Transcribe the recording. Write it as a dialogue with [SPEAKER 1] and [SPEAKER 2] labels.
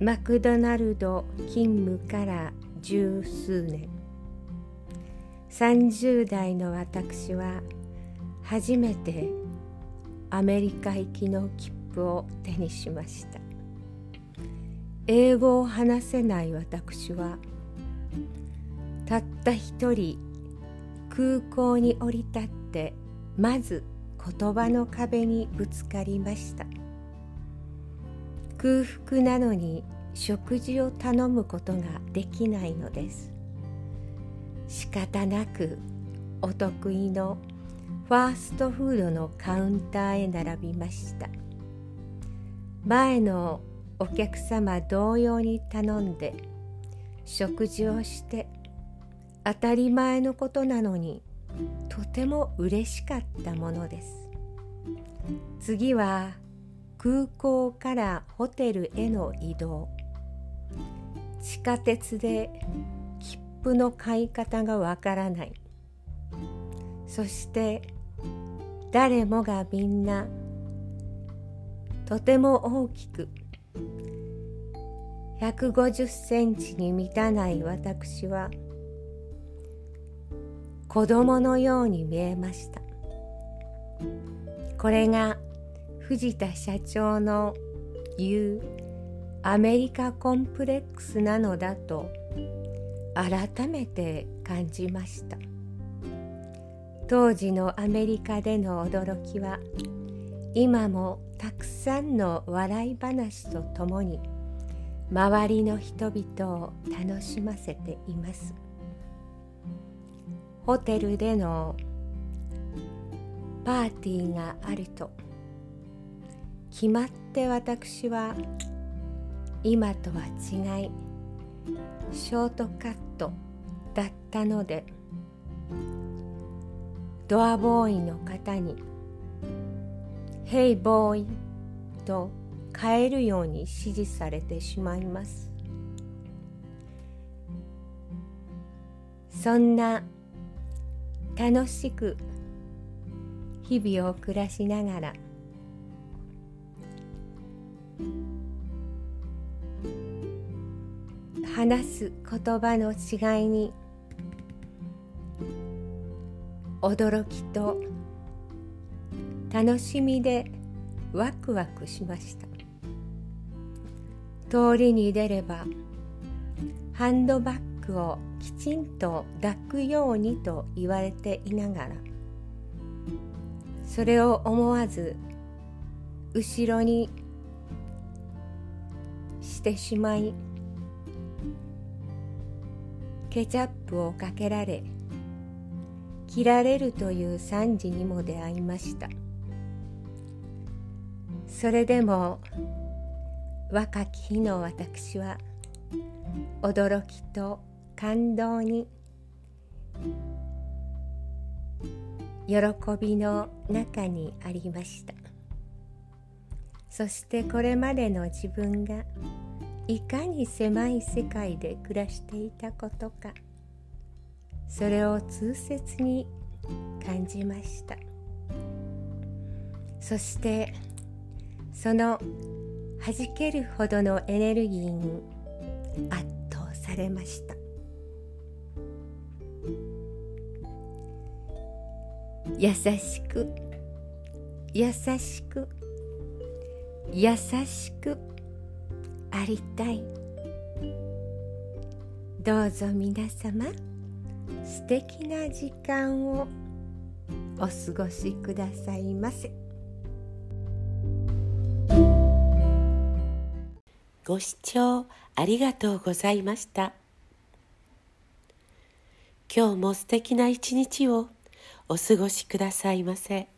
[SPEAKER 1] マクドナルド勤務から十数年。30代の私は初めてアメリカ行きの切符を手にしました。英語を話せない私はたった一人空港に降り立ってまず言葉の壁にぶつかりました。空腹なのに食事を頼むことができないのです。仕方なくお得意のファーストフードのカウンターへ並びました。前のお客様同様に頼んで食事をして当たり前のことなのにとても嬉しかったものです。次は空港からホテルへの移動。地下鉄で切符の買い方がわからない。そして誰もがみんなとても大きく150センチに満たない私は子供のように見えました。これが藤田社長の言うアメリカコンプレックスなのだと改めて感じました当時のアメリカでの驚きは今もたくさんの笑い話とともに周りの人々を楽しませています。ホテルでのパーティーがあると決まって私は今とは違いショートカットだったのでドアボーイの方に「ヘイボーイ」と変えるように指示されてしまいます。そんな楽しく日々を暮らしながら話す言葉の違いに驚きと楽しみでワクワクしました。通りに出ればハンドバッグをきちんと抱くようにと言われていながらそれを思わず後ろにしてしまいケチャップをかけられ切られるという惨事にも出会いました。それでも若き日の私は驚きと感動に喜びの中にありました。そしてこれまでの自分がいかに狭い世界で暮らしていたことかそれを痛切に感じました。そしてその弾けるほどのエネルギーに圧倒されました。優しく優しく優しくありたい。どうぞ皆様素敵な時間をお過ごしくださいませ。
[SPEAKER 2] ご視聴ありがとうございました。今日も素敵な一日をお過ごしくださいませ。